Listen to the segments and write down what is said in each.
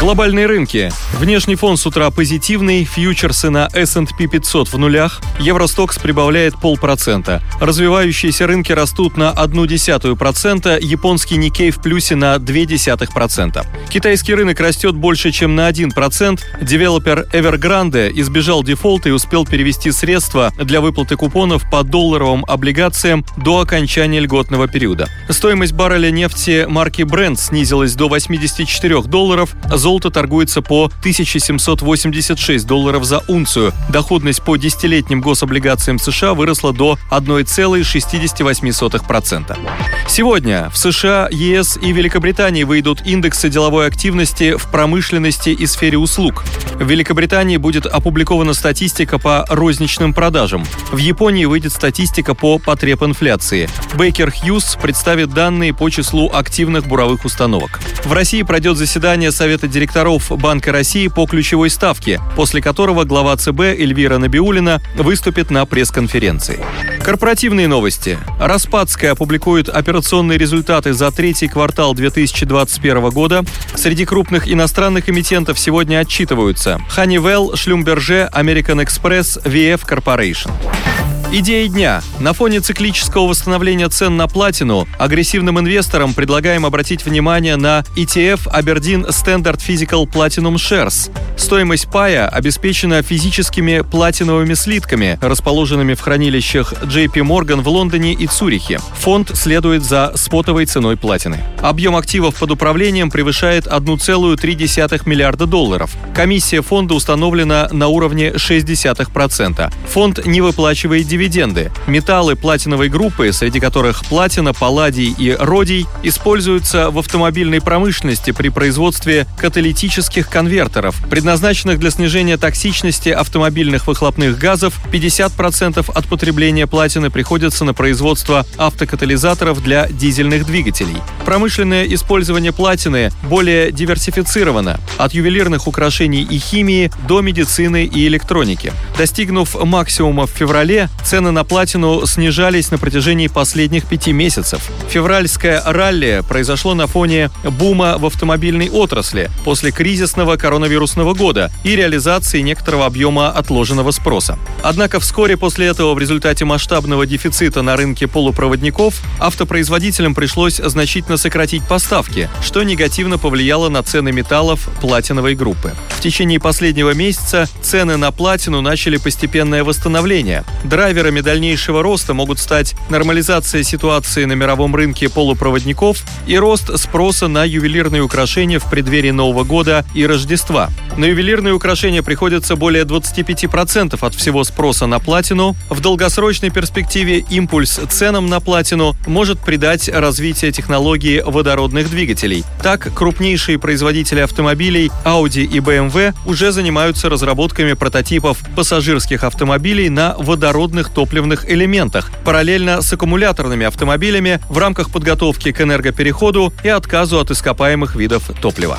Глобальные рынки. Внешний фон с утра позитивный, фьючерсы на S&P 500 в нулях, Euro Stoxx прибавляет полпроцента. Развивающиеся рынки растут на одну десятую процента, японский Никкей в плюсе на две десятых процента. Китайский рынок растет больше, чем на 1%. Девелопер Evergrande избежал дефолта и успел перевести средства для выплаты купонов по долларовым облигациям до окончания льготного периода. Стоимость барреля нефти марки Brent снизилась до 84 долларов, торгуется по 1786 долларов за унцию. Доходность по десятилетним гособлигациям США выросла до 1,68%. Сегодня в США, ЕС и Великобритании выйдут индексы деловой активности в промышленности и сфере услуг. В Великобритании будет опубликована статистика по розничным продажам. В Японии выйдет статистика по потреб инфляции. Бейкер Хьюз представит данные по числу активных буровых установок. В России пройдет заседание Совета директоров Банка России по ключевой ставке, после которого глава ЦБ Эльвира Набиулина выступит на пресс-конференции. Корпоративные новости. Распадская опубликует операционные результаты за третий квартал 2021 года. Среди крупных иностранных эмитентов сегодня отчитываются Honeywell, Schlumberger, American Express, VF Corporation. Идея дня. На фоне циклического восстановления цен на платину агрессивным инвесторам предлагаем обратить внимание на ETF Aberdeen Standard Physical Platinum Shares. Стоимость пая обеспечена физическими платиновыми слитками, расположенными в хранилищах JP Morgan в Лондоне и Цюрихе. Фонд следует за спотовой ценой платины. Объем активов под управлением превышает 1,3 миллиарда долларов. Комиссия фонда установлена на уровне 0,6%. Фонд не выплачивает дивиденды дивиденды. Металлы платиновой группы, среди которых платина, палладий и родий, используются в автомобильной промышленности при производстве каталитических конвертеров, предназначенных для снижения токсичности автомобильных выхлопных газов. 50% от потребления платины приходится на производство автокатализаторов для дизельных двигателей. Промышленное использование платины более диверсифицировано, от ювелирных украшений и химии до медицины и электроники. Достигнув максимума в феврале, Цены на платину снижались на протяжении последних пяти месяцев. Февральское ралли произошло на фоне бума в автомобильной отрасли после кризисного коронавирусного года и реализации некоторого объема отложенного спроса. Однако вскоре после этого в результате масштабного дефицита на рынке полупроводников автопроизводителям пришлось значительно сократить поставки, что негативно повлияло на цены металлов платиновой группы. В течение последнего месяца цены на платину начали постепенное восстановление. Драйвер Драйверами дальнейшего роста могут стать нормализация ситуации на мировом рынке полупроводников и рост спроса на ювелирные украшения в преддверии Нового года и Рождества. На ювелирные украшения приходится более 25% от всего спроса на платину. В долгосрочной перспективе импульс ценам на платину может придать развитие технологии водородных двигателей. Так, крупнейшие производители автомобилей Audi и BMW уже занимаются разработками прототипов пассажирских автомобилей на водородных альтернативных топливных элементах, параллельно с аккумуляторными автомобилями в рамках подготовки к энергопереходу и отказу от ископаемых видов топлива.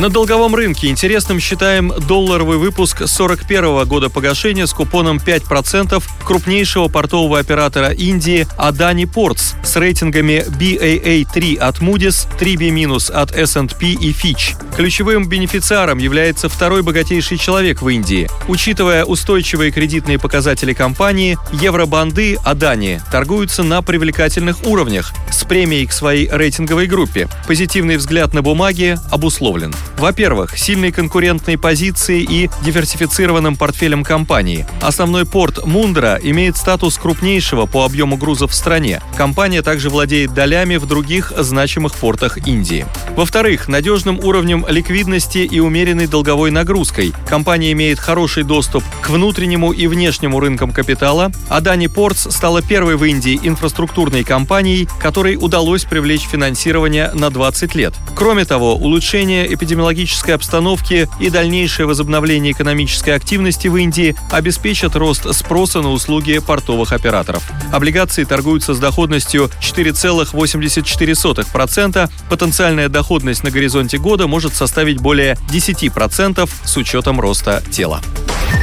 На долговом рынке интересным считаем долларовый выпуск 41 года погашения с купоном 5% крупнейшего портового оператора Индии Adani Ports с рейтингами BAA3 от Moody's, 3B- от S&P и Fitch. Ключевым бенефициаром является второй богатейший человек в Индии. Учитывая устойчивые кредитные показатели компании, евробанды Adani торгуются на привлекательных уровнях с премией к своей рейтинговой группе. Позитивный взгляд на бумаги обусловлен. Во-первых, сильной конкурентной позиции и диверсифицированным портфелем компании. Основной порт Мундра имеет статус крупнейшего по объему грузов в стране. Компания также владеет долями в других значимых портах Индии. Во-вторых, надежным уровнем ликвидности и умеренной долговой нагрузкой. Компания имеет хороший доступ к внутреннему и внешнему рынкам капитала. Adani Ports стала первой в Индии инфраструктурной компанией, которой удалось привлечь финансирование на 20 лет. Кроме того, улучшение эпидемиологии эпидемиологической обстановки и дальнейшее возобновление экономической активности в Индии обеспечат рост спроса на услуги портовых операторов. Облигации торгуются с доходностью 4,84%. Потенциальная доходность на горизонте года может составить более 10% с учетом роста тела.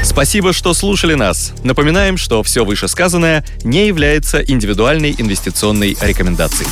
Спасибо, что слушали нас. Напоминаем, что все вышесказанное не является индивидуальной инвестиционной рекомендацией.